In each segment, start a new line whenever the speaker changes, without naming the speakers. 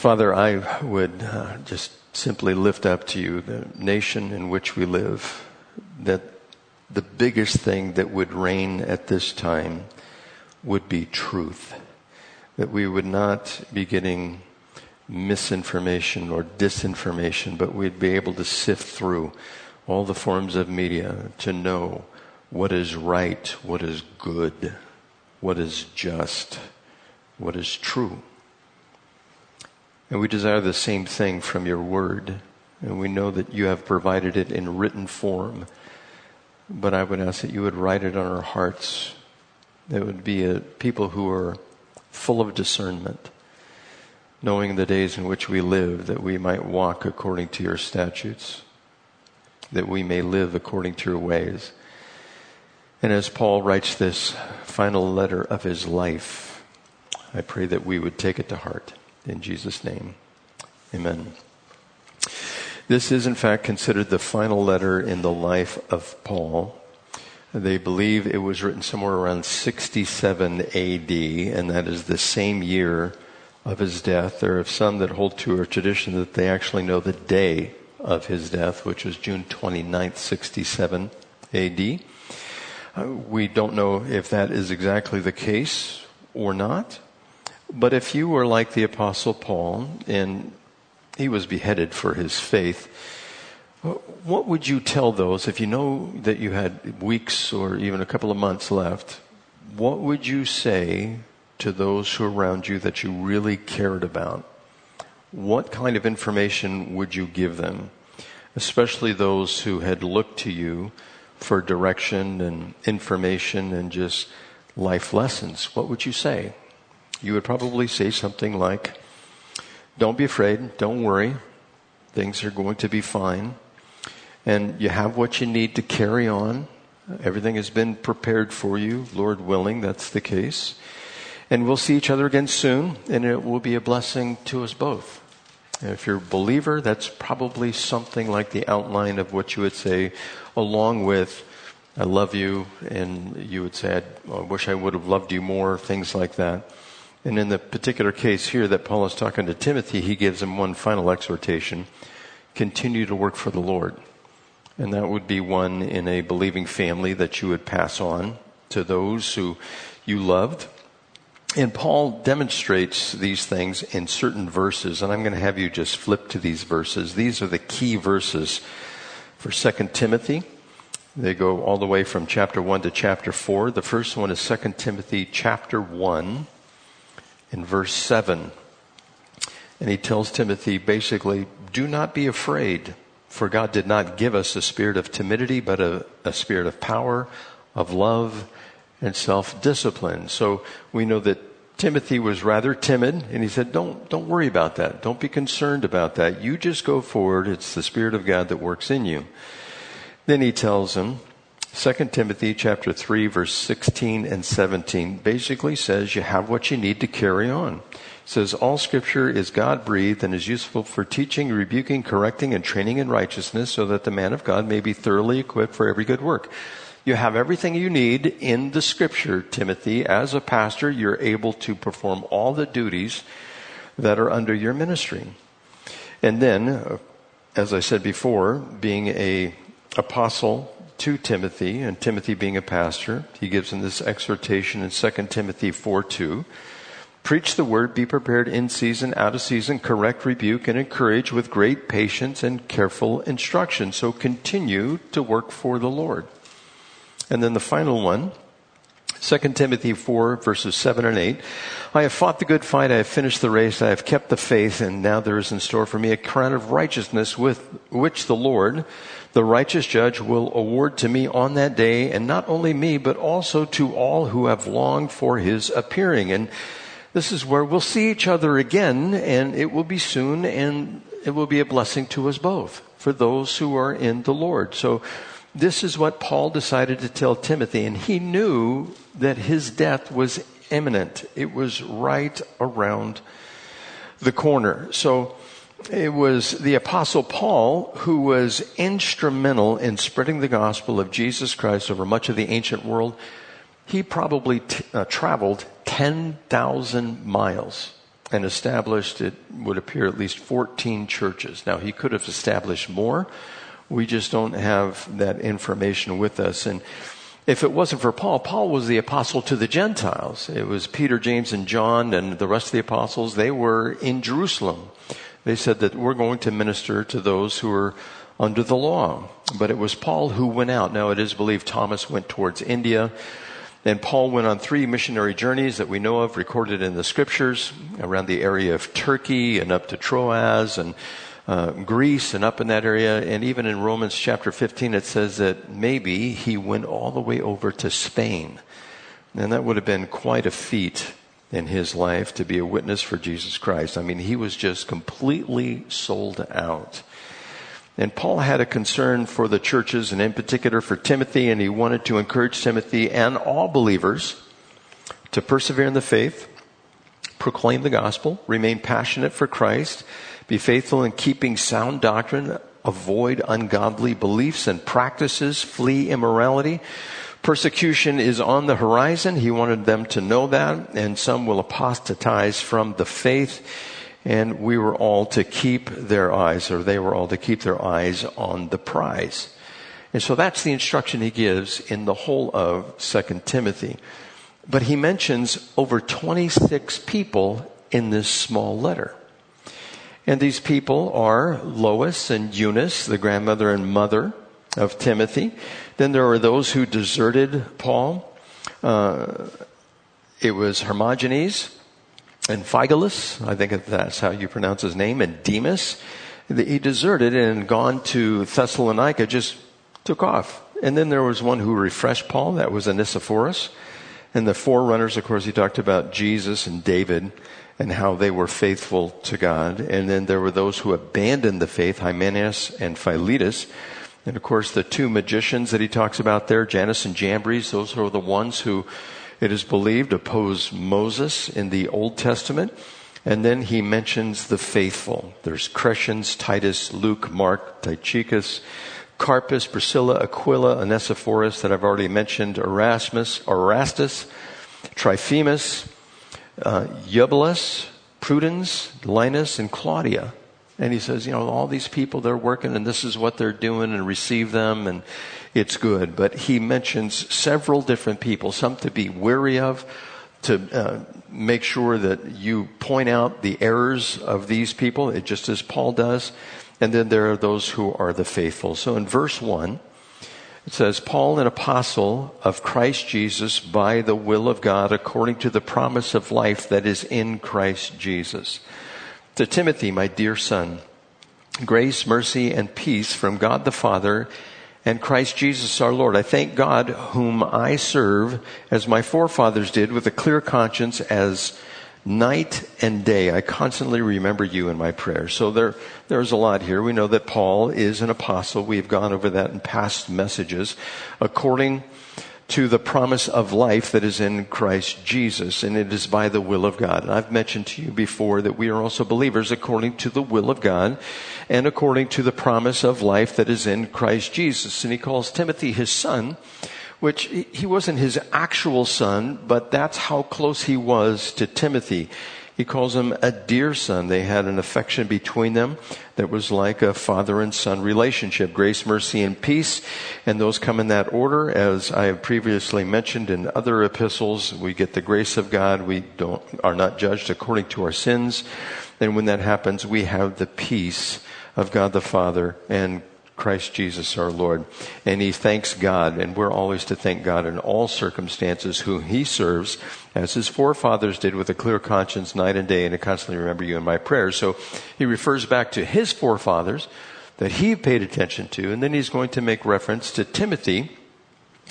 Father, I would uh, just simply lift up to you the nation in which we live, that the biggest thing that would reign at this time would be truth. That we would not be getting misinformation or disinformation, but we'd be able to sift through all the forms of media to know what is right, what is good, what is just, what is true. And we desire the same thing from your word. And we know that you have provided it in written form. But I would ask that you would write it on our hearts. That would be a people who are full of discernment, knowing the days in which we live, that we might walk according to your statutes, that we may live according to your ways. And as Paul writes this final letter of his life, I pray that we would take it to heart. In Jesus' name, amen. This is, in fact, considered the final letter in the life of Paul. They believe it was written somewhere around 67 AD, and that is the same year of his death. There are some that hold to a tradition that they actually know the day of his death, which was June 29th, 67 AD. Uh, we don't know if that is exactly the case or not. But if you were like the Apostle Paul, and he was beheaded for his faith, what would you tell those if you know that you had weeks or even a couple of months left? What would you say to those who are around you that you really cared about? What kind of information would you give them? Especially those who had looked to you for direction and information and just life lessons. What would you say? You would probably say something like, Don't be afraid, don't worry, things are going to be fine, and you have what you need to carry on. Everything has been prepared for you, Lord willing, that's the case. And we'll see each other again soon, and it will be a blessing to us both. If you're a believer, that's probably something like the outline of what you would say, along with, I love you, and you would say, I wish I would have loved you more, things like that. And in the particular case here that Paul is talking to Timothy, he gives him one final exhortation continue to work for the Lord. And that would be one in a believing family that you would pass on to those who you loved and Paul demonstrates these things in certain verses, and I'm going to have you just flip to these verses. These are the key verses for 2 Timothy. They go all the way from chapter 1 to chapter 4. The first one is 2 Timothy chapter 1 in verse 7. And he tells Timothy basically, do not be afraid, for God did not give us a spirit of timidity, but a, a spirit of power, of love, and self-discipline. So we know that Timothy was rather timid and he said, don't, don't worry about that. Don't be concerned about that. You just go forward. It's the Spirit of God that works in you. Then he tells him, 2 Timothy chapter 3 verse 16 and 17 basically says you have what you need to carry on. It says all scripture is God breathed and is useful for teaching, rebuking, correcting, and training in righteousness so that the man of God may be thoroughly equipped for every good work. You have everything you need in the scripture, Timothy. As a pastor, you're able to perform all the duties that are under your ministry. And then, uh, as I said before, being a apostle to Timothy and Timothy being a pastor, he gives him this exhortation in 2 Timothy 4 2. Preach the word, be prepared in season, out of season, correct, rebuke, and encourage with great patience and careful instruction. So continue to work for the Lord. And then the final one, 2 Timothy 4 verses 7 and 8. I have fought the good fight. I have finished the race. I have kept the faith. And now there is in store for me a crown of righteousness with which the Lord, the righteous judge, will award to me on that day. And not only me, but also to all who have longed for his appearing. And this is where we'll see each other again and it will be soon and it will be a blessing to us both for those who are in the Lord. So this is what Paul decided to tell Timothy, and he knew that his death was imminent. It was right around the corner. So it was the apostle Paul who was instrumental in spreading the gospel of Jesus Christ over much of the ancient world. He probably t- uh, traveled 10,000 miles and established, it would appear, at least 14 churches. Now, he could have established more. We just don't have that information with us. And if it wasn't for Paul, Paul was the apostle to the Gentiles. It was Peter, James, and John, and the rest of the apostles. They were in Jerusalem. They said that we're going to minister to those who are under the law. But it was Paul who went out. Now, it is believed Thomas went towards India. And Paul went on three missionary journeys that we know of, recorded in the scriptures, around the area of Turkey and up to Troas and uh, Greece and up in that area. And even in Romans chapter 15, it says that maybe he went all the way over to Spain. And that would have been quite a feat in his life to be a witness for Jesus Christ. I mean, he was just completely sold out. And Paul had a concern for the churches and in particular for Timothy, and he wanted to encourage Timothy and all believers to persevere in the faith, proclaim the gospel, remain passionate for Christ, be faithful in keeping sound doctrine, avoid ungodly beliefs and practices, flee immorality. Persecution is on the horizon. He wanted them to know that, and some will apostatize from the faith and we were all to keep their eyes, or they were all to keep their eyes on the prize. And so that's the instruction he gives in the whole of 2 Timothy. But he mentions over 26 people in this small letter. And these people are Lois and Eunice, the grandmother and mother of Timothy. Then there were those who deserted Paul. Uh, it was Hermogenes, and Phygelus, I think that's how you pronounce his name, and Demas, he deserted and gone to Thessalonica, just took off. And then there was one who refreshed Paul, that was Onesiphorus. And the forerunners, of course, he talked about Jesus and David and how they were faithful to God. And then there were those who abandoned the faith, Hymenaeus and Philetus. And of course, the two magicians that he talks about there, Jannes and Jambres, those are the ones who it is believed, oppose Moses in the Old Testament. And then he mentions the faithful. There's Crescens, Titus, Luke, Mark, Tychicus, Carpus, Priscilla, Aquila, Onesiphorus that I've already mentioned, Erasmus, Erastus, Trophimus, uh, Eubulus, Prudens, Linus, and Claudia. And he says, you know, all these people, they're working and this is what they're doing and receive them and it's good. But he mentions several different people, some to be wary of, to uh, make sure that you point out the errors of these people, just as Paul does. And then there are those who are the faithful. So in verse 1, it says, Paul, an apostle of Christ Jesus by the will of God, according to the promise of life that is in Christ Jesus. To Timothy, my dear son, grace, mercy, and peace from God the Father and Christ Jesus our Lord. I thank God whom I serve as my forefathers did with a clear conscience as night and day. I constantly remember you in my prayers. So there, there's a lot here. We know that Paul is an apostle. We've gone over that in past messages. According to the promise of life that is in Christ Jesus, and it is by the will of God. And I've mentioned to you before that we are also believers according to the will of God and according to the promise of life that is in Christ Jesus. And he calls Timothy his son, which he wasn't his actual son, but that's how close he was to Timothy. He calls him a dear son. They had an affection between them that was like a father and son relationship. Grace, mercy, and peace. And those come in that order. As I have previously mentioned in other epistles, we get the grace of God. We don't, are not judged according to our sins. And when that happens, we have the peace of God the Father and Christ Jesus our Lord. And he thanks God, and we're always to thank God in all circumstances who he serves, as his forefathers did with a clear conscience night and day, and I constantly remember you in my prayers. So he refers back to his forefathers that he paid attention to, and then he's going to make reference to Timothy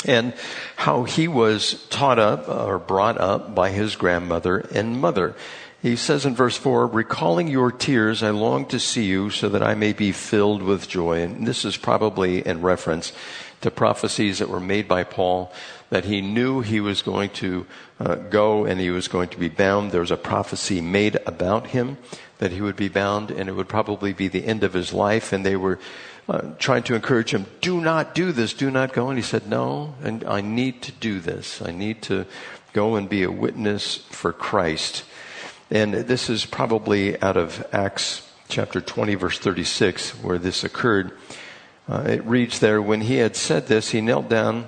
and how he was taught up or brought up by his grandmother and mother. He says in verse 4, recalling your tears, I long to see you so that I may be filled with joy. And this is probably in reference to prophecies that were made by Paul that he knew he was going to uh, go and he was going to be bound. There was a prophecy made about him that he would be bound and it would probably be the end of his life. And they were uh, trying to encourage him, do not do this, do not go. And he said, no, and I need to do this. I need to go and be a witness for Christ. And this is probably out of Acts chapter 20, verse 36, where this occurred. Uh, it reads there, when he had said this, he knelt down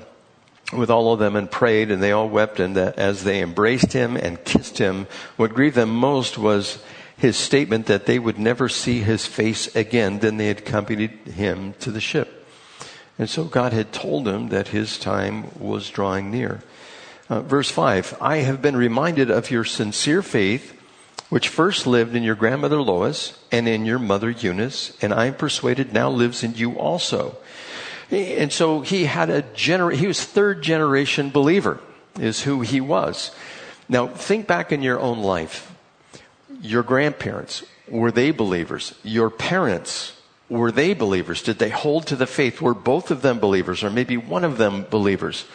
with all of them and prayed, and they all wept. And that as they embraced him and kissed him, what grieved them most was his statement that they would never see his face again. Then they accompanied him to the ship. And so God had told him that his time was drawing near. Uh, verse 5 I have been reminded of your sincere faith, which first lived in your grandmother Lois and in your mother Eunice, and I am persuaded now lives in you also. And so he had a gener- he was third generation believer, is who he was. Now think back in your own life. Your grandparents, were they believers? Your parents, were they believers? Did they hold to the faith? Were both of them believers or maybe one of them believers?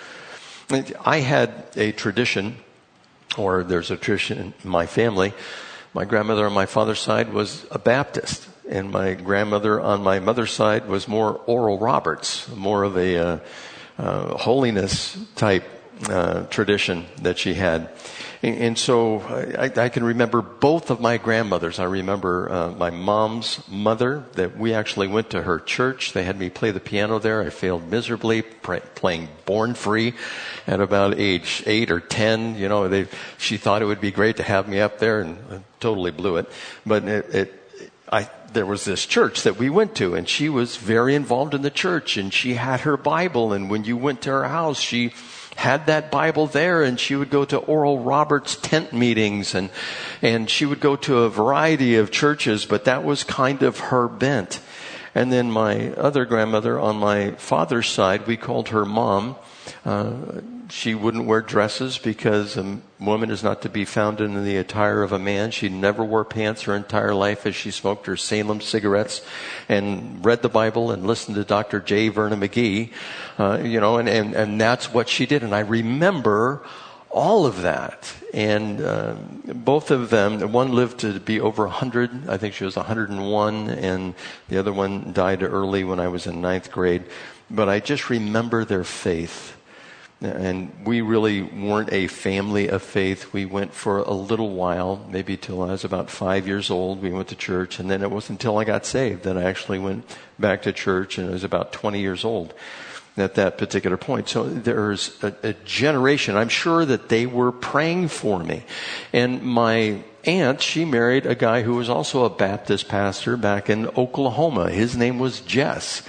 I had a tradition, or there's a tradition in my family. My grandmother on my father's side was a Baptist and my grandmother on my mother's side was more Oral Roberts, more of a uh, uh, holiness type uh, tradition that she had. And, and so I, I, can remember both of my grandmothers. I remember uh, my mom's mother that we actually went to her church. They had me play the piano there. I failed miserably playing Born Free at about age eight or ten. You know, they, she thought it would be great to have me up there and uh, totally blew it. But it, it I, there was this church that we went to and she was very involved in the church and she had her Bible and when you went to her house, she had that Bible there and she would go to Oral Roberts tent meetings and, and she would go to a variety of churches, but that was kind of her bent. And then my other grandmother on my father's side, we called her mom. Uh, she wouldn't wear dresses because a woman is not to be found in the attire of a man. She never wore pants her entire life as she smoked her Salem cigarettes and read the Bible and listened to Dr. J. Vernon McGee, uh, you know, and, and, and that's what she did. And I remember all of that. And uh, both of them, one lived to be over 100. I think she was 101, and the other one died early when I was in ninth grade. But I just remember their faith and we really weren't a family of faith. We went for a little while, maybe till I was about five years old. We went to church, and then it wasn't until I got saved that I actually went back to church, and I was about 20 years old at that particular point. So there's a, a generation. I'm sure that they were praying for me. And my aunt, she married a guy who was also a Baptist pastor back in Oklahoma. His name was Jess.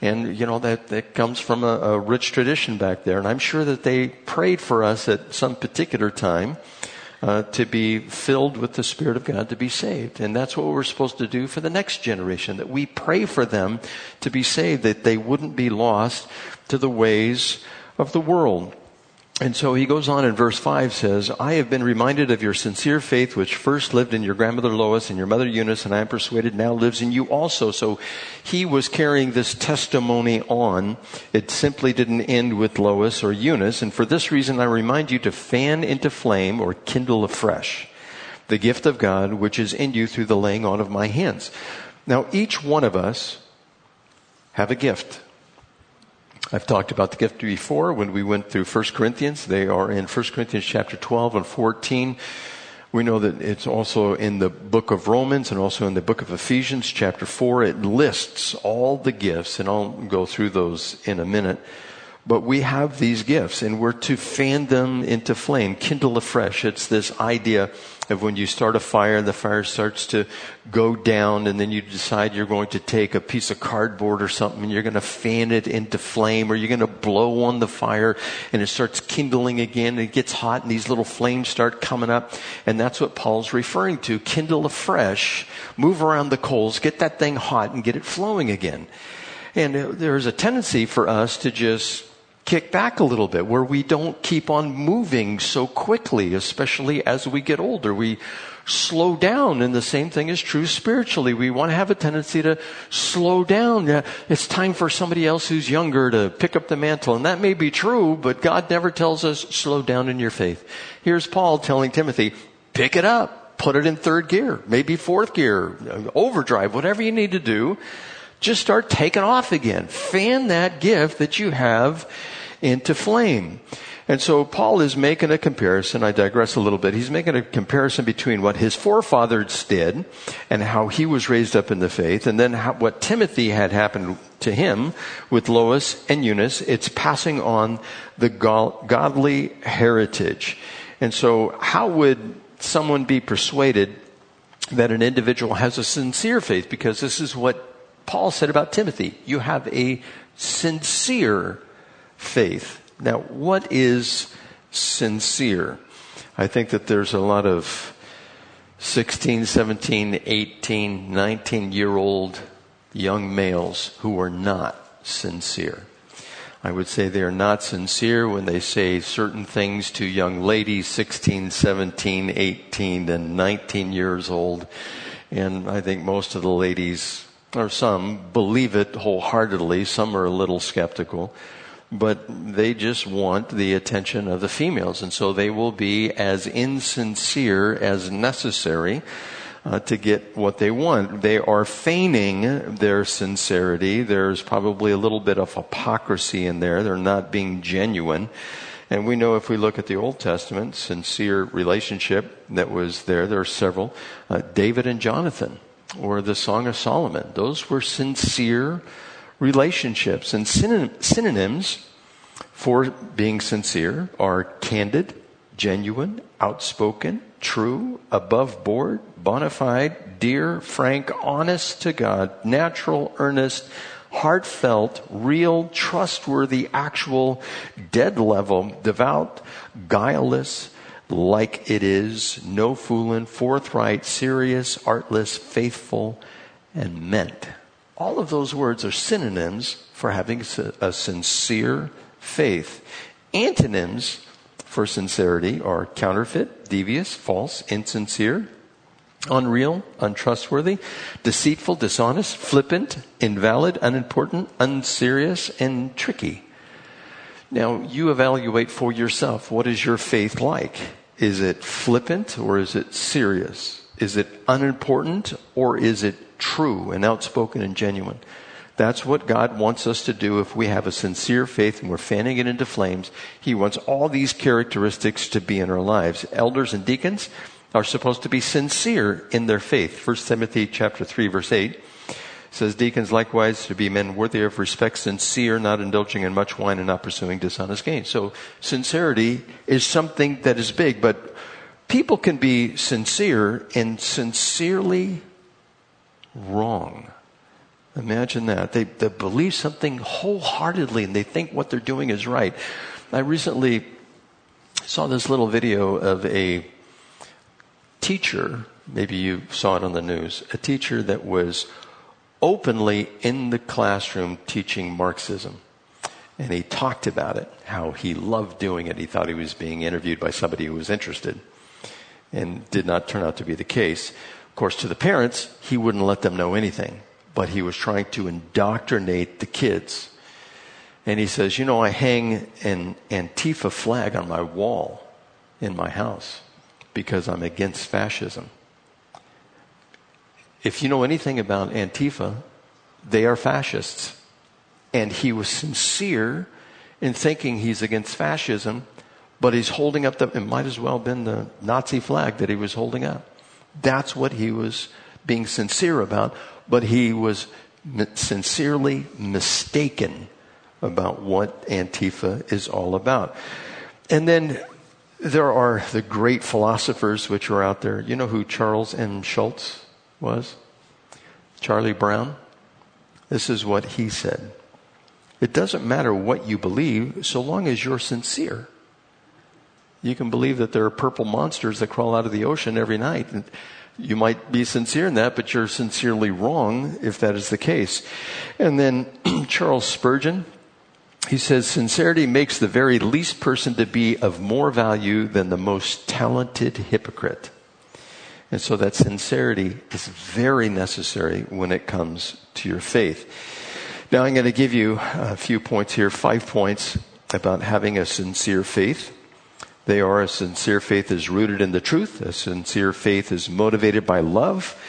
And, you know, that, that comes from a, a rich tradition back there. And I'm sure that they prayed for us at some particular time. Uh, to be filled with the Spirit of God to be saved. And that's what we're supposed to do for the next generation, that we pray for them to be saved, that they wouldn't be lost to the ways of the world. And so he goes on in verse 5 says, I have been reminded of your sincere faith, which first lived in your grandmother Lois and your mother Eunice, and I am persuaded now lives in you also. So he was carrying this testimony on. It simply didn't end with Lois or Eunice. And for this reason, I remind you to fan into flame or kindle afresh the gift of God, which is in you through the laying on of my hands. Now, each one of us have a gift. I've talked about the gift before when we went through 1 Corinthians. They are in 1 Corinthians chapter 12 and 14. We know that it's also in the book of Romans and also in the book of Ephesians chapter 4. It lists all the gifts and I'll go through those in a minute. But we have these gifts and we're to fan them into flame, kindle afresh. It's this idea of when you start a fire the fire starts to go down and then you decide you're going to take a piece of cardboard or something and you're going to fan it into flame or you're going to blow on the fire and it starts kindling again and it gets hot and these little flames start coming up. And that's what Paul's referring to. Kindle afresh, move around the coals, get that thing hot and get it flowing again. And uh, there's a tendency for us to just kick back a little bit, where we don't keep on moving so quickly, especially as we get older. We slow down, and the same thing is true spiritually. We want to have a tendency to slow down. It's time for somebody else who's younger to pick up the mantle, and that may be true, but God never tells us slow down in your faith. Here's Paul telling Timothy, pick it up. Put it in third gear, maybe fourth gear, overdrive, whatever you need to do just start taking off again. Fan that gift that you have into flame. And so Paul is making a comparison. I digress a little bit. He's making a comparison between what his forefathers did and how he was raised up in the faith, and then how, what Timothy had happened to him with Lois and Eunice. It's passing on the godly heritage. And so, how would someone be persuaded that an individual has a sincere faith? Because this is what Paul said about Timothy. You have a sincere faith. Now, what is sincere? I think that there's a lot of 16, 17, 18, 19 year old young males who are not sincere. I would say they are not sincere when they say certain things to young ladies 16, 17, 18, and 19 years old. And I think most of the ladies, or some, believe it wholeheartedly. Some are a little skeptical but they just want the attention of the females. And so they will be as insincere as necessary uh, to get what they want. They are feigning their sincerity. There's probably a little bit of hypocrisy in there. They're not being genuine. And we know if we look at the Old Testament, sincere relationship that was there, there are several. Uh, David and Jonathan, or the Song of Solomon. Those were sincere relationships. And synonyms for being sincere are candid, genuine, outspoken, true, above board, bona fide, dear, frank, honest to God, natural, earnest, heartfelt, real, trustworthy, actual, dead level, devout, guileless, like it is, no fooling, forthright, serious, artless, faithful, and meant. All of those words are synonyms for having a sincere faith. Antonyms for sincerity are counterfeit, devious, false, insincere, unreal, untrustworthy, deceitful, dishonest, flippant, invalid, unimportant, unserious, and tricky. Now, you evaluate for yourself what is your faith like? Is it flippant or is it serious? Is it unimportant or is it true and outspoken and genuine. That's what God wants us to do if we have a sincere faith and we're fanning it into flames. He wants all these characteristics to be in our lives. Elders and deacons are supposed to be sincere in their faith. 1 Timothy chapter 3 verse 8 says deacons likewise to be men worthy of respect, sincere, not indulging in much wine and not pursuing dishonest gain. So sincerity is something that is big, but people can be sincere and sincerely wrong. Imagine that. They, they believe something wholeheartedly and they think what they're doing is right. I recently saw this little video of a teacher, maybe you saw it on the news, a teacher that was openly in the classroom teaching Marxism. And he talked about it, how he loved doing it. He thought he was being interviewed by somebody who was interested and did not turn out to be the case. Of course, to the parents, he wouldn't let them know anything, but he was trying to indoctrinate the kids. And he says, You know, I hang an Antifa flag on my wall in my house because I'm against fascism. If you know anything about Antifa, they are fascists. And he was sincere in thinking he's against fascism, but he's holding up the, it might as well have been the Nazi flag that he was holding up. That's what he was being sincere about, but he was sincerely mistaken about what Antifa is all about. And then there are the great philosophers which are out there. You know who Charles M. Schulz was? Charlie Brown? This is what he said. It doesn't matter what you believe so long as you're sincere. You can believe that there are purple monsters that crawl out of the ocean every night. And you might be sincere in that, but you're sincerely wrong if that is the case. And then Charles Spurgeon, he says, sincerity makes the very least person to be of more value than the most talented hypocrite. And so that sincerity is very necessary when it comes to your faith. Now I'm going to give you a few points here, five points about having a sincere faith. They are a sincere faith is rooted in the truth. A sincere faith is motivated by love.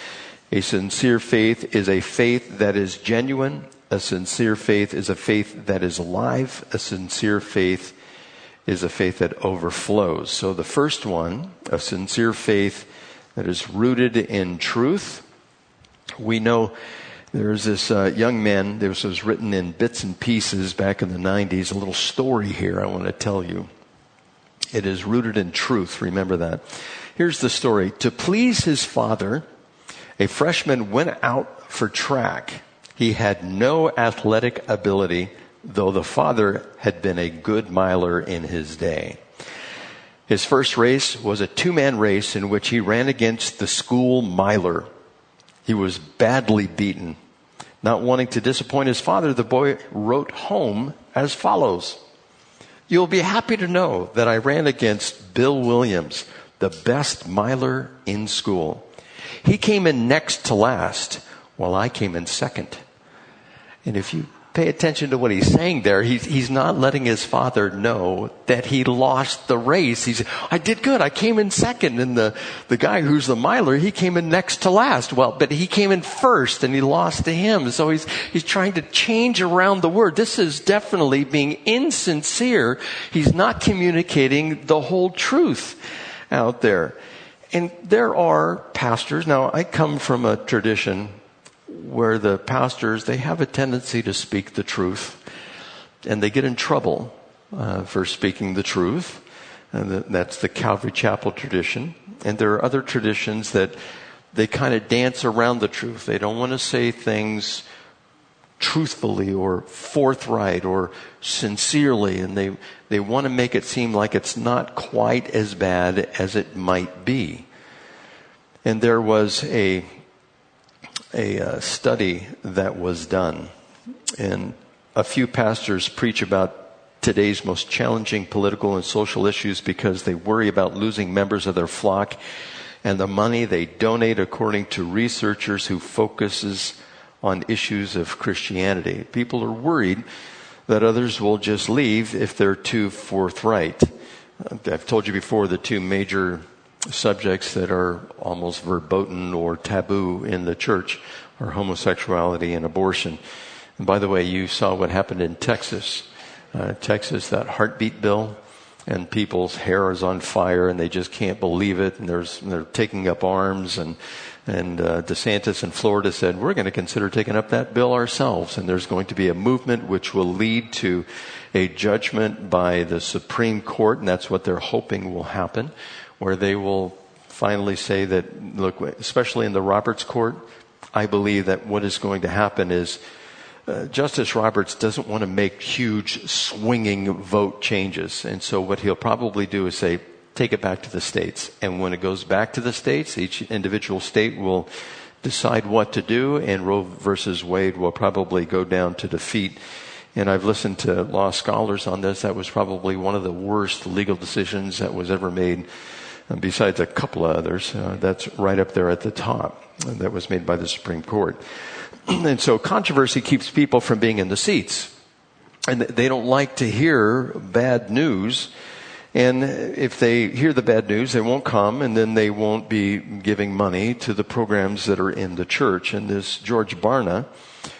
A sincere faith is a faith that is genuine. A sincere faith is a faith that is alive. A sincere faith is a faith that overflows. So the first one, a sincere faith that is rooted in truth. We know there's this uh, young man, this was written in bits and pieces back in the 90s, a little story here I want to tell you. It is rooted in truth, remember that. Here's the story. To please his father, a freshman went out for track. He had no athletic ability though the father had been a good miler in his day. His first race was a two man race in which he ran against the school miler. He was badly beaten. Not wanting to disappoint his father, the boy wrote home as follows. You'll be happy to know that I ran against Bill Williams, the best miler in school. He came in next to last, while I came in second. And if you pay attention to what he's saying there. He's, he's not letting his father know that he lost the race. He's, I did good. I came in second. And the, the guy who's the miler, he came in next to last. Well, but he came in first and he lost to him. So he's, he's trying to change around the word. This is definitely being insincere. He's not communicating the whole truth out there. And there are pastors. Now, I come from a tradition where the pastors they have a tendency to speak the truth, and they get in trouble uh, for speaking the truth. And that's the Calvary Chapel tradition. And there are other traditions that they kind of dance around the truth. They don't want to say things truthfully or forthright or sincerely, and they, they want to make it seem like it's not quite as bad as it might be. And there was a a uh, study that was done, and a few pastors preach about today's most challenging political and social issues because they worry about losing members of their flock and the money they donate according to researchers who focuses on issues of Christianity. People are worried that others will just leave if they're too forthright. I've told you before the two major subjects that are almost verboten or taboo in the church are homosexuality and abortion. And by the way, you saw what happened in Texas. Uh, Texas, that heartbeat bill, and people's hair is on fire and they just can't believe it. And there's, they're taking up arms and, and uh, DeSantis in Florida said, we're going to consider taking up that bill ourselves. And there's going to be a movement which will lead to a judgment by the Supreme Court, and that's what they're hoping will happen, where they will finally say that, look, especially in the Roberts Court, I believe that what is going to happen is uh, Justice Roberts doesn't want to make huge swinging vote changes. And so what he'll probably do is say, take it back to the states. And when it goes back to the states, each individual state will decide what to do, and Roe versus Wade will probably go down to defeat. And I've listened to law scholars on this. That was probably one of the worst legal decisions that was ever made besides a couple of others. Uh, that's right up there at the top. That was made by the Supreme Court. and so controversy keeps people from being in the seats. And they don't like to hear bad news. And if they hear the bad news, they won't come and then they won't be giving money to the programs that are in the church. And this George Barna,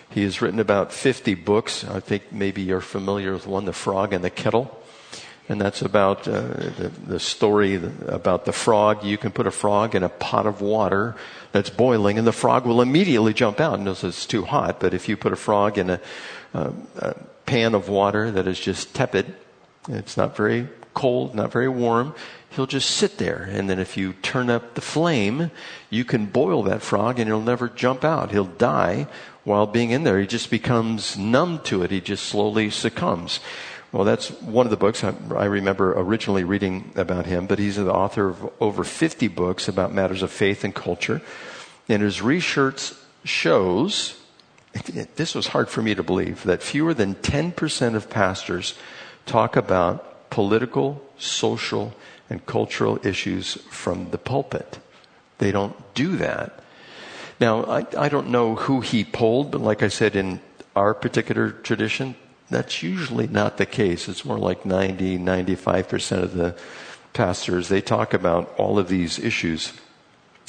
he has written about 50 books. I think maybe you're familiar with one, The Frog and the Kettle and that's about uh, the, the, story about the frog. You can put a frog in a pot of water that's boiling, and the frog will immediately jump out. And knows it's too hot, but if you put a frog in a, a pan of water that is just tepid, it's not very cold, not very warm, he'll just sit there. And then if you turn up the flame, you can boil that frog and he'll never jump out. He'll die while being in there. He just becomes numb to it. He just slowly succumbs. Well, that's one of the books I, I, remember originally reading about him, but he's the author of over 50 books about matters of faith and culture. And his research shows, this was hard for me to believe, that fewer than 10% of pastors talk about political, social, and cultural issues from the pulpit. They don't do that. Now, I, I don't know who he polled, but like I said, in our particular tradition, that's usually not the case. It's more like 90, 95% of the pastors, they talk about all of these issues.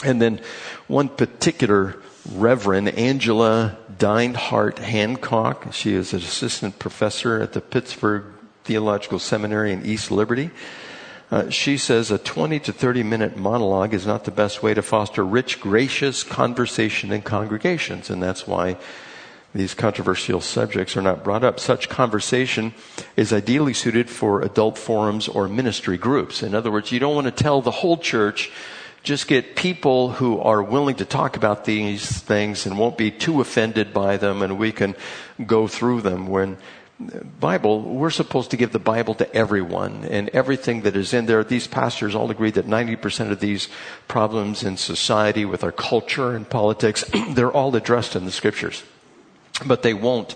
And then one particular Reverend, Angela Dienhart Hancock, she is an assistant professor at the Pittsburgh Theological Seminary in East Liberty. Uh, she says a 20 to 30 minute monologue is not the best way to foster rich, gracious conversation in congregations, and that's why these controversial subjects are not brought up. Such conversation is ideally suited for adult forums or ministry groups. In other words, you don't want to tell the whole church, just get people who are willing to talk about these things and won't be too offended by them and we can go through them when Bible, we're supposed to give the Bible to everyone and everything that is in there. These pastors all agree that 90% of these problems in society with our culture and politics, they're all addressed in the scriptures but they won't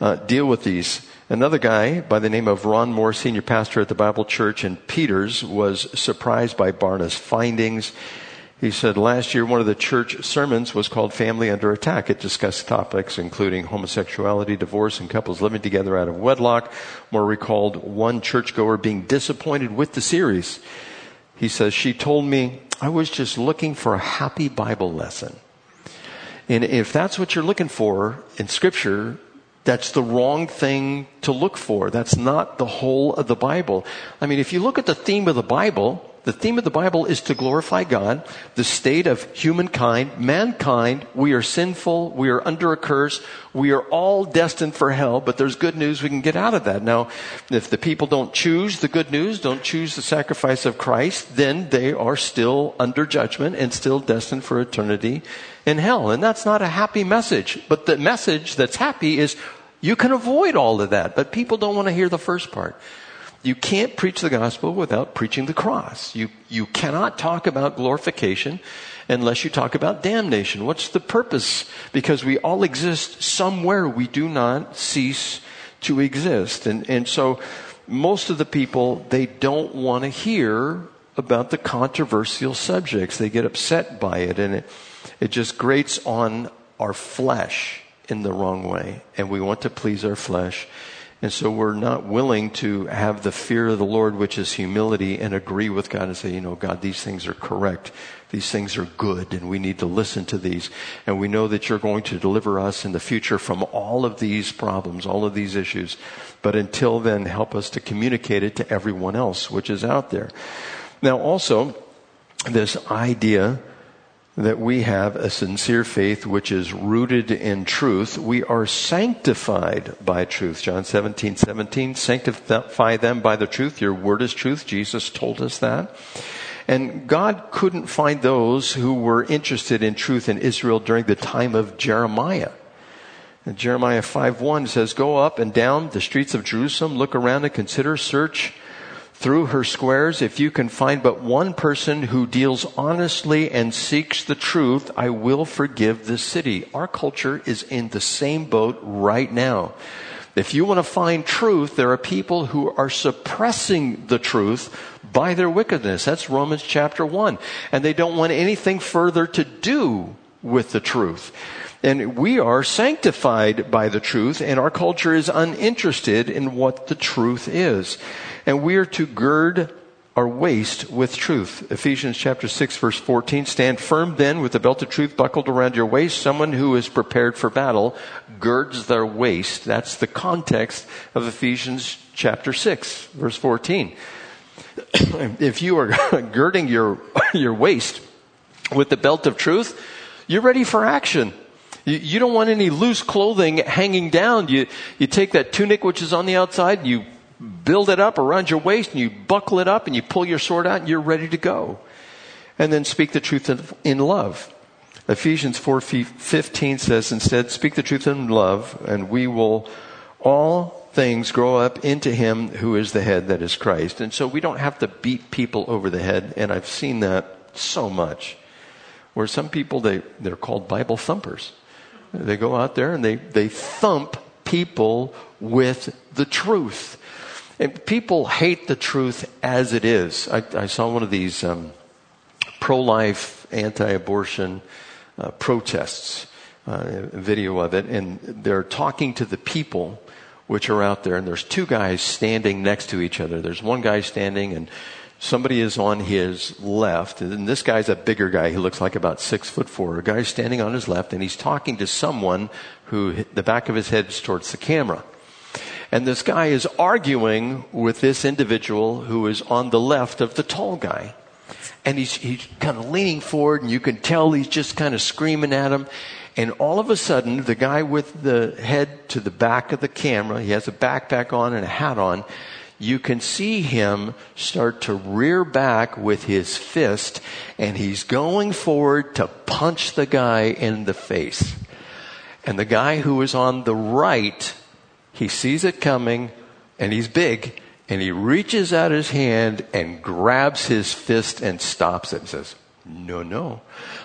uh, deal with these. Another guy by the name of Ron Moore, senior pastor at the Bible Church in Peters, was surprised by Barna's findings. He said last year one of the church sermons was called Family Under Attack. It discussed topics including homosexuality, divorce, and couples living together out of wedlock. Moore recalled one churchgoer being disappointed with the series. He says, She told me I was just looking for a happy Bible lesson. And if that's what you're looking for in scripture, that's the wrong thing to look for. That's not the whole of the Bible. I mean, if you look at the theme of the Bible, the theme of the Bible is to glorify God, the state of humankind, mankind. We are sinful. We are under a curse. We are all destined for hell, but there's good news we can get out of that. Now, if the people don't choose the good news, don't choose the sacrifice of Christ, then they are still under judgment and still destined for eternity in hell. And that's not a happy message. But the message that's happy is you can avoid all of that. But people don't want to hear the first part. You can't preach the gospel without preaching the cross. You, you cannot talk about glorification unless you talk about damnation. What's the purpose? Because we all exist somewhere. We do not cease to exist. And, and so most of the people, they don't want to hear about the controversial subjects. They get upset by it and it, it just grates on our flesh in the wrong way. And we want to please our flesh. And so we're not willing to have the fear of the Lord, which is humility, and agree with God and say, you know, God, these things are correct. These things are good, and we need to listen to these. And we know that you're going to deliver us in the future from all of these problems, all of these issues. But until then, help us to communicate it to everyone else, which is out there. Now, also, this idea that we have a sincere faith which is rooted in truth. We are sanctified by truth. John 17, 17, sanctify them by the truth. Your word is truth. Jesus told us that. And God couldn't find those who were interested in truth in Israel during the time of Jeremiah. And Jeremiah 5, 1 says, Go up and down the streets of Jerusalem, look around and consider, search through her squares, if you can find but one person who deals honestly and seeks the truth, I will forgive the city. Our culture is in the same boat right now. If you want to find truth, there are people who are suppressing the truth by their wickedness. That's Romans chapter 1. And they don't want anything further to do with the truth. And we are sanctified by the truth, and our culture is uninterested in what the truth is and we are to gird our waist with truth. Ephesians chapter 6 verse 14, stand firm then with the belt of truth buckled around your waist. Someone who is prepared for battle girds their waist. That's the context of Ephesians chapter 6 verse 14. if you are girding your, your waist with the belt of truth, you're ready for action. You, you don't want any loose clothing hanging down. You, you take that tunic which is on the outside, and you build it up around your waist and you buckle it up and you pull your sword out and you're ready to go. And then speak the truth in love. Ephesians 4:15 says instead speak the truth in love and we will all things grow up into him who is the head that is Christ. And so we don't have to beat people over the head and I've seen that so much. Where some people they they're called Bible thumpers. They go out there and they they thump people with the truth. And people hate the truth as it is. I, I saw one of these um, pro life, anti abortion uh, protests, uh, video of it, and they're talking to the people which are out there, and there's two guys standing next to each other. There's one guy standing, and somebody is on his left, and this guy's a bigger guy. He looks like about six foot four. A guy's standing on his left, and he's talking to someone who the back of his head is towards the camera. And this guy is arguing with this individual who is on the left of the tall guy. And he's, he's kind of leaning forward and you can tell he's just kind of screaming at him. And all of a sudden, the guy with the head to the back of the camera, he has a backpack on and a hat on, you can see him start to rear back with his fist and he's going forward to punch the guy in the face. And the guy who is on the right, he sees it coming and he's big and he reaches out his hand and grabs his fist and stops it and says, no, no,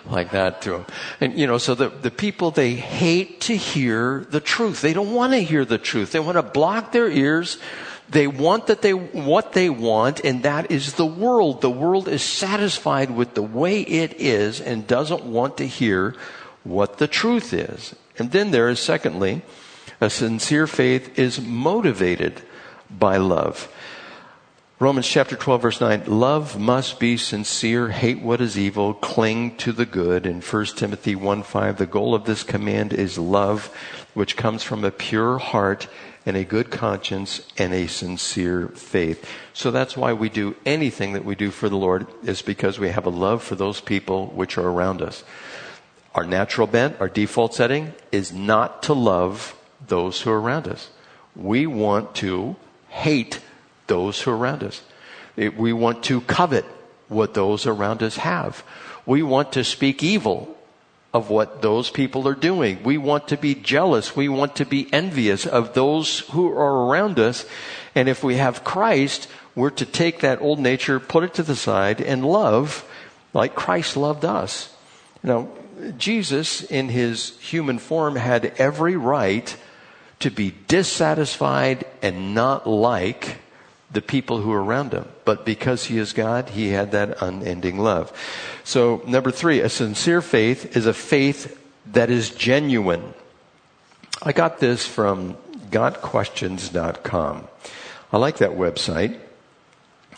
like that to him. And, you know, so the, the people, they hate to hear the truth. They don't want to hear the truth. They want to block their ears they want that they, what they want, and that is the world. The world is satisfied with the way it is and doesn't want to hear what the truth is. And then there is, secondly, a sincere faith is motivated by love. Romans chapter 12 verse 9, love must be sincere, hate what is evil, cling to the good. In 1 Timothy 1 5, the goal of this command is love, which comes from a pure heart and a good conscience and a sincere faith. So that's why we do anything that we do for the Lord is because we have a love for those people which are around us. Our natural bent, our default setting is not to love those who are around us. We want to hate those who are around us. We want to covet what those around us have. We want to speak evil of what those people are doing. We want to be jealous. We want to be envious of those who are around us. And if we have Christ, we're to take that old nature, put it to the side, and love like Christ loved us. Now, Jesus, in his human form, had every right to be dissatisfied and not like the people who are around him. But because he is God, he had that unending love. So, number three, a sincere faith is a faith that is genuine. I got this from gotquestions.com. I like that website.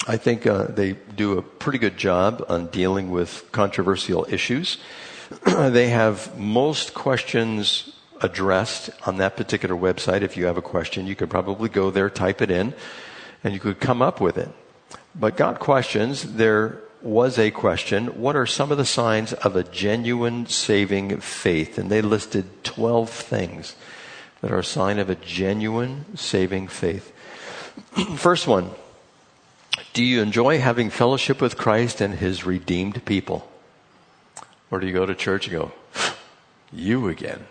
I think uh, they do a pretty good job on dealing with controversial issues. they have most questions addressed on that particular website. If you have a question, you could probably go there, type it in, and you could come up with it. But Got Questions, there was a question what are some of the signs of a genuine saving faith? And they listed 12 things that are a sign of a genuine saving faith. First one Do you enjoy having fellowship with Christ and his redeemed people? Or do you go to church and go, You again?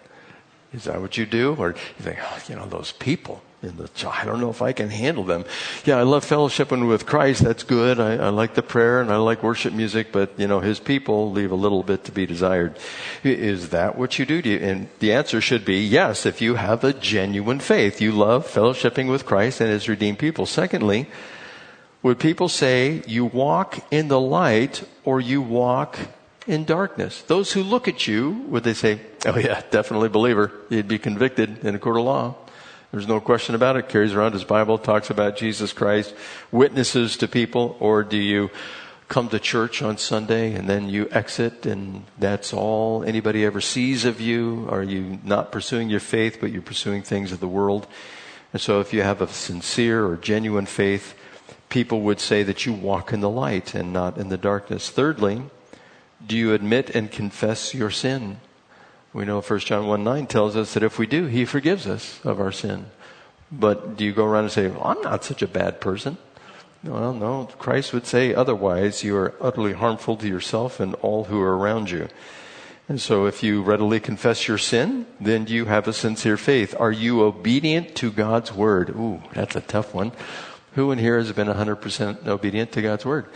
Is that what you do? Or you think, oh, you know, those people in the, I don't know if I can handle them. Yeah, I love fellowshipping with Christ. That's good. I, I, like the prayer and I like worship music, but you know, his people leave a little bit to be desired. Is that what you do? do you, and the answer should be yes, if you have a genuine faith. You love fellowshipping with Christ and his redeemed people. Secondly, would people say you walk in the light or you walk in darkness? Those who look at you, would they say, oh yeah, definitely believer. He'd be convicted in a court of law. There's no question about it. Carries around his Bible, talks about Jesus Christ, witnesses to people, or do you come to church on Sunday and then you exit and that's all anybody ever sees of you? Are you not pursuing your faith, but you're pursuing things of the world? And so if you have a sincere or genuine faith, people would say that you walk in the light and not in the darkness. Thirdly, do you admit and confess your sin? We know 1 John 1 9 tells us that if we do, He forgives us of our sin. But do you go around and say, well, I'm not such a bad person? Well, no. Christ would say otherwise. You are utterly harmful to yourself and all who are around you. And so if you readily confess your sin, then you have a sincere faith. Are you obedient to God's word? Ooh, that's a tough one. Who in here has been 100% obedient to God's word?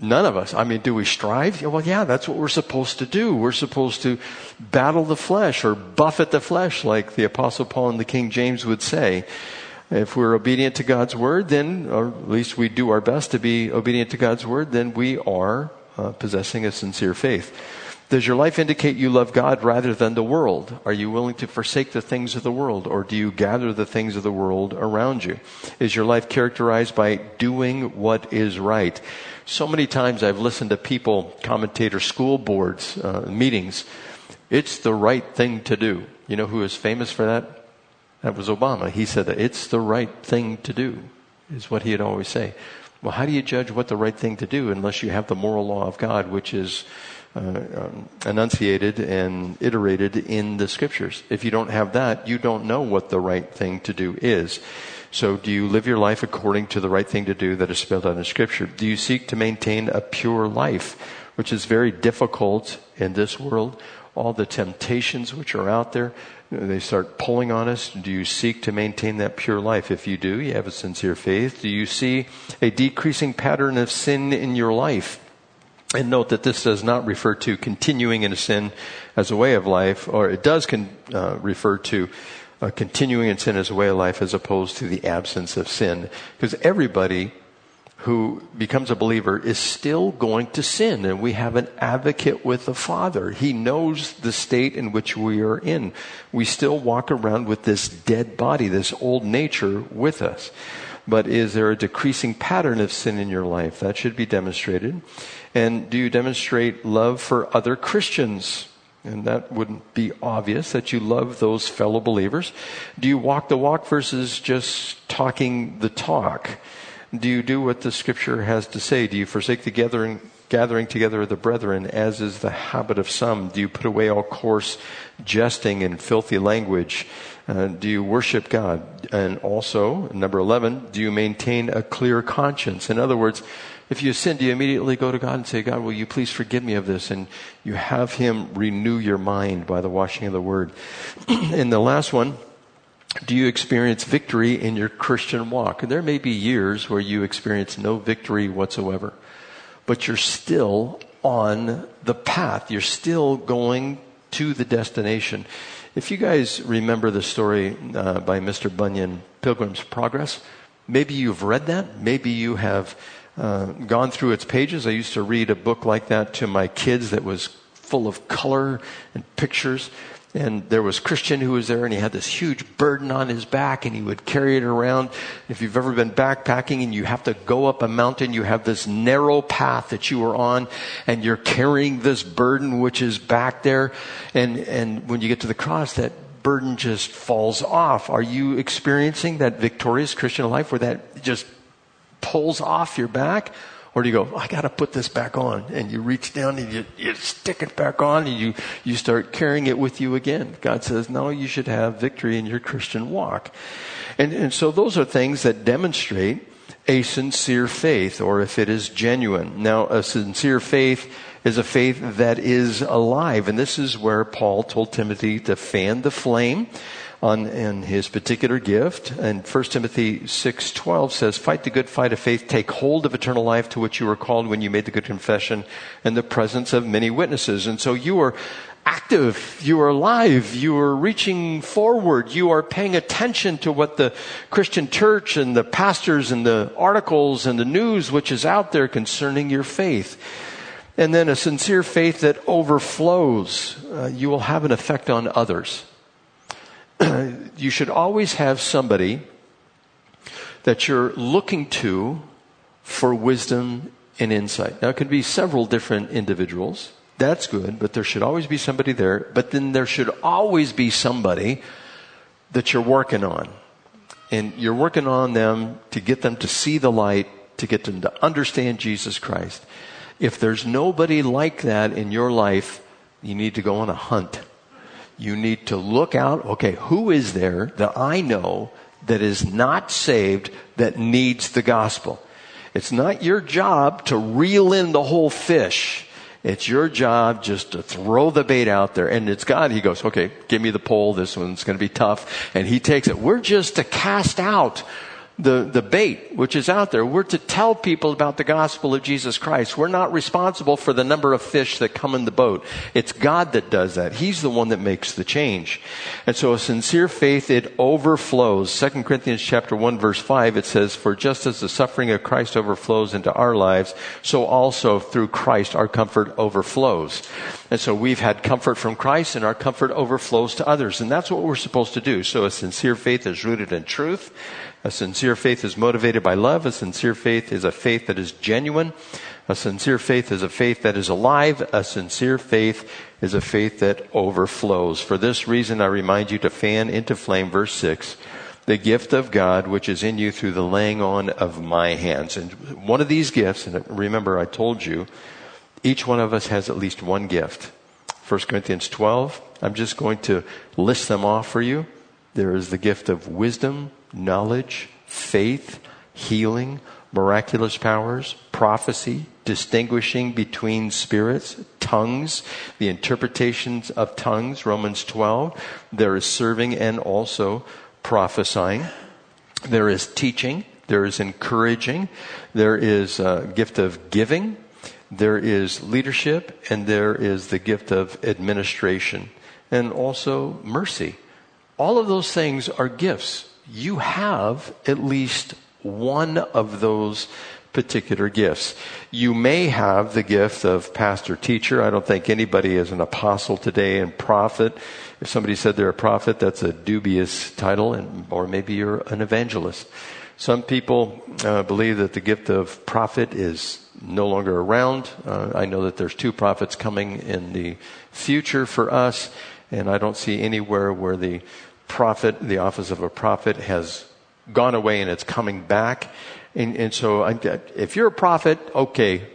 None of us. I mean, do we strive? Well, yeah, that's what we're supposed to do. We're supposed to battle the flesh or buffet the flesh, like the Apostle Paul and the King James would say. If we're obedient to God's word, then, or at least we do our best to be obedient to God's word, then we are uh, possessing a sincere faith. Does your life indicate you love God rather than the world? Are you willing to forsake the things of the world or do you gather the things of the world around you? Is your life characterized by doing what is right? So many times I've listened to people, commentators, school boards, uh, meetings. It's the right thing to do. You know who is famous for that? That was Obama. He said that it's the right thing to do, is what he'd always say. Well, how do you judge what the right thing to do unless you have the moral law of God, which is uh, um, enunciated and iterated in the scriptures? If you don't have that, you don't know what the right thing to do is. So do you live your life according to the right thing to do that is spelled out in scripture? Do you seek to maintain a pure life, which is very difficult in this world? All the temptations which are out there, they start pulling on us. Do you seek to maintain that pure life? If you do, you have a sincere faith. Do you see a decreasing pattern of sin in your life? And note that this does not refer to continuing in a sin as a way of life, or it does con, uh, refer to uh, continuing in sin as a way of life as opposed to the absence of sin. Because everybody who becomes a believer is still going to sin. And we have an advocate with the Father. He knows the state in which we are in. We still walk around with this dead body, this old nature with us. But is there a decreasing pattern of sin in your life? That should be demonstrated. And do you demonstrate love for other Christians? And that wouldn't be obvious that you love those fellow believers. Do you walk the walk versus just talking the talk? Do you do what the scripture has to say? Do you forsake the gathering, gathering together of the brethren, as is the habit of some? Do you put away all coarse jesting and filthy language? Uh, do you worship God? And also, number 11, do you maintain a clear conscience? In other words, if you sin, do you immediately go to God and say, God, will you please forgive me of this? And you have Him renew your mind by the washing of the Word. and the last one, do you experience victory in your Christian walk? And there may be years where you experience no victory whatsoever, but you're still on the path. You're still going to the destination. If you guys remember the story uh, by Mr. Bunyan, Pilgrim's Progress, maybe you've read that. Maybe you have uh, gone through its pages. I used to read a book like that to my kids that was full of color and pictures. And there was Christian who was there and he had this huge burden on his back and he would carry it around. If you've ever been backpacking and you have to go up a mountain, you have this narrow path that you are on and you're carrying this burden which is back there. And, and when you get to the cross, that burden just falls off. Are you experiencing that victorious Christian life where that just pulls off your back? Or do you go, I got to put this back on? And you reach down and you, you stick it back on and you, you start carrying it with you again. God says, no, you should have victory in your Christian walk. And, and so those are things that demonstrate a sincere faith or if it is genuine. Now, a sincere faith is a faith that is alive. And this is where Paul told Timothy to fan the flame on in his particular gift. And 1 Timothy 6:12 says, "Fight the good fight of faith, take hold of eternal life to which you were called when you made the good confession in the presence of many witnesses." And so you are active, you are alive, you are reaching forward, you are paying attention to what the Christian church and the pastors and the articles and the news which is out there concerning your faith. And then a sincere faith that overflows, uh, you will have an effect on others. you should always have somebody that you're looking to for wisdom and insight. Now, it could be several different individuals. That's good, but there should always be somebody there. But then there should always be somebody that you're working on. And you're working on them to get them to see the light, to get them to understand Jesus Christ. If there's nobody like that in your life, you need to go on a hunt you need to look out, okay, who is there that I know that is not saved that needs the gospel? It's not your job to reel in the whole fish. It's your job just to throw the bait out there. And it's God. He goes, okay, give me the pole. This one's going to be tough. And he takes it. We're just to cast out the, the bait which is out there. We're to tell people about the gospel of Jesus Christ. We're not responsible for the number of fish that come in the boat. It's God that does that. He's the one that makes the change. And so a sincere faith, it overflows. 2 Corinthians chapter 1 verse 5, it says, For just as the suffering of Christ overflows into our lives, so also through Christ our comfort overflows. And so we've had comfort from Christ and our comfort overflows to others. And that's what we're supposed to do. So a sincere faith is rooted in truth A sincere faith is motivated by love. A sincere faith is a faith that is genuine. A sincere faith is a faith that is alive. A sincere faith is a faith that overflows. For this reason, I remind you to fan into flame, verse 6, the gift of God which is in you through the laying on of my hands. And one of these gifts, and remember I told you, each one of us has at least one gift. 1 Corinthians 12, I'm just going to list them off for you. There is the gift of wisdom, knowledge, faith, healing, miraculous powers, prophecy, distinguishing between spirits, tongues, the interpretations of tongues, Romans 12. There is serving and also prophesying. There is teaching. There is encouraging. There is a gift of giving. There is leadership and there is the gift of administration and also mercy. All of those things are gifts. You have at least one of those particular gifts. You may have the gift of pastor teacher. I don't think anybody is an apostle today and prophet. If somebody said they're a prophet, that's a dubious title, and, or maybe you're an evangelist. Some people uh, believe that the gift of prophet is no longer around. Uh, I know that there's two prophets coming in the future for us, and I don't see anywhere where the prophet, the office of a prophet, has gone away and it's coming back. And, and so, I, if you're a prophet, okay,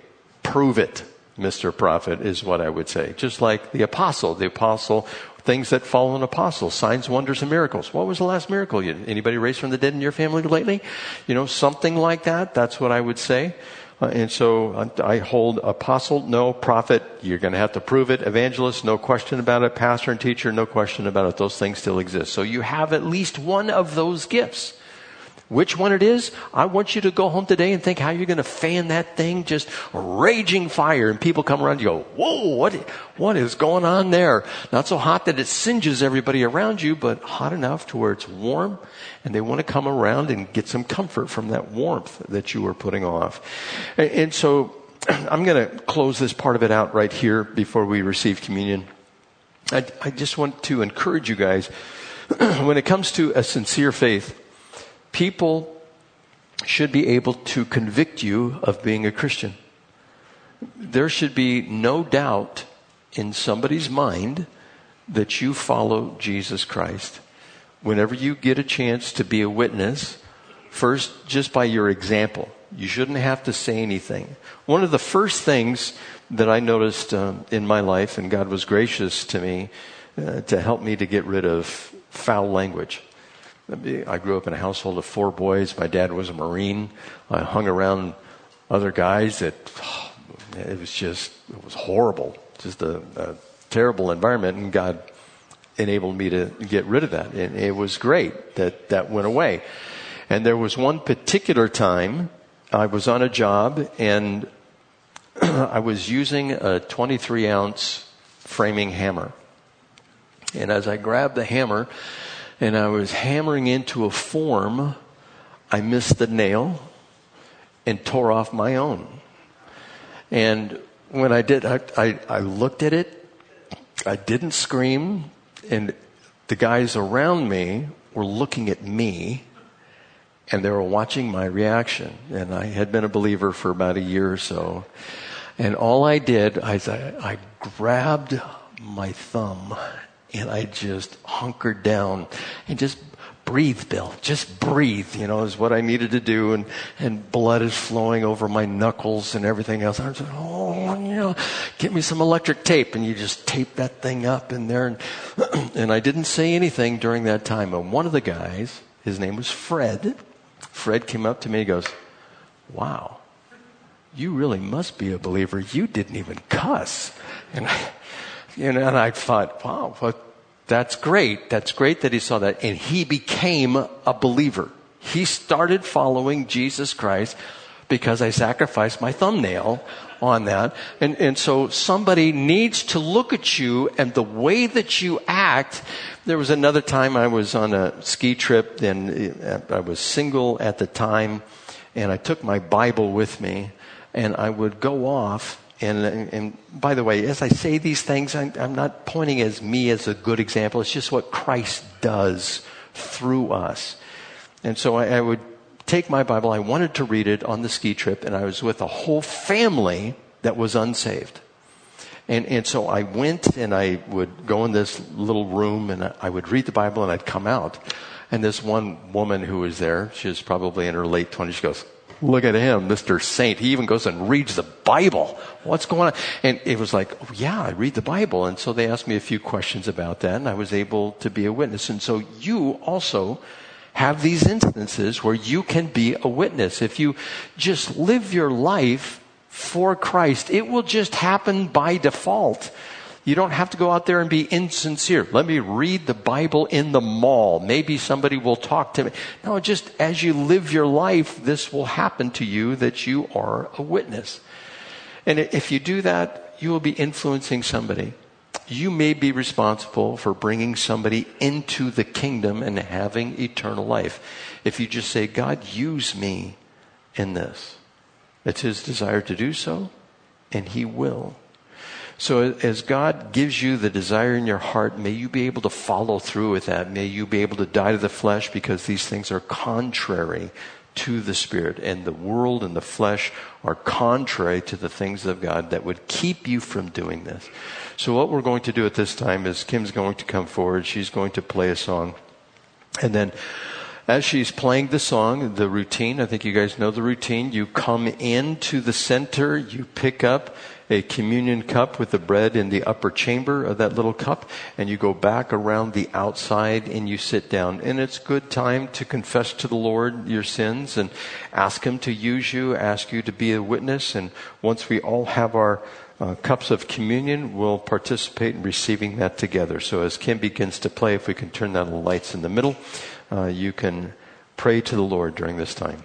prove it, Mr. Prophet, is what I would say. Just like the apostle. The apostle, things that follow an apostle, signs, wonders, and miracles. What was the last miracle? Anybody raised from the dead in your family lately? You know, something like that. That's what I would say. Uh, and so I hold apostle, no. Prophet, you're going to have to prove it. Evangelist, no question about it. Pastor and teacher, no question about it. Those things still exist. So you have at least one of those gifts. Which one it is, I want you to go home today and think how you're going to fan that thing just raging fire and people come around you go, whoa, what, what is going on there? Not so hot that it singes everybody around you, but hot enough to where it's warm and they want to come around and get some comfort from that warmth that you are putting off. And, and so I'm going to close this part of it out right here before we receive communion. I, I just want to encourage you guys when it comes to a sincere faith, people should be able to convict you of being a Christian. There should be no doubt in somebody's mind that you follow Jesus Christ. Whenever you get a chance to be a witness, first, just by your example, you shouldn't have to say anything. One of the first things that I noticed um, in my life, and God was gracious to me uh, to help me to get rid of foul language. I grew up in a household of four boys. My dad was a Marine. I hung around other guys that it was just, it was horrible. Just a, a terrible environment. And God enabled me to get rid of that. And it was great that that went away. And there was one particular time I was on a job and I was using a 23 ounce framing hammer. And as I grabbed the hammer, and I was hammering into a form, I missed the nail and tore off my own. And when I did, I, I, I looked at it, I didn't scream, and the guys around me were looking at me and they were watching my reaction. And I had been a believer for about a year or so. And all I did, I, I grabbed my thumb and I just hunkered down and just breathe, Bill. Just breathe, you know, is what I needed to do. And, and blood is flowing over my knuckles and everything else. I was like, oh, you know, get me some electric tape. And you just tape that thing up in there. And, and I didn't say anything during that time. And one of the guys, his name was Fred. Fred came up to me and goes, wow, you really must be a believer. You didn't even cuss. And I, and I thought, wow, that's great. That's great that he saw that. And he became a believer. He started following Jesus Christ because I sacrificed my thumbnail on that. And, and so somebody needs to look at you and the way that you act. There was another time I was on a ski trip and uh, I was single at the time and I took my Bible with me and I would go off and, and, by the way, as I say these things, I'm, I'm, not pointing as me as a good example. It's just what Christ does through us. And so I, I would take my Bible. I wanted to read it on the ski trip, and I was with a whole family that was unsaved. And, and so I went and I would go in this little room and I would read the Bible and I'd come out. And this one woman who was there, she was probably in her late 20s, she goes, Look at him, Mr. Saint. He even goes and reads the Bible. What's going on? And it was like, oh, yeah, I read the Bible. And so they asked me a few questions about that, and I was able to be a witness. And so you also have these instances where you can be a witness. If you just live your life for Christ, it will just happen by default. You don't have to go out there and be insincere. Let me read the Bible in the mall. Maybe somebody will talk to me. No, just as you live your life, this will happen to you that you are a witness. And if you do that, you will be influencing somebody you may be responsible for bringing somebody into the kingdom and having eternal life. If you just say, God, use me in this, it's His desire to do so, and He will. So as God gives you the desire in your heart, may you be able to follow through with that. May you be able to die to the flesh because these things are contrary to the Spirit. And the world and the flesh are contrary to the things of God that would keep you from doing this. So what we're going to do at this time is Kim's going to come forward. She's going to play a song. And then as she's playing the song, the routine, I think you guys know the routine. You come into the center, you pick up a communion cup with the bread in the upper chamber of that little cup, and you go back around the outside and you sit down. And it's good time to confess to the Lord your sins and ask Him to use you, ask you to be a witness. And once we all have our uh, cups of communion, we'll participate in receiving that together. So as Kim begins to play, if we can turn down the lights in the middle, uh, you can pray to the Lord during this time.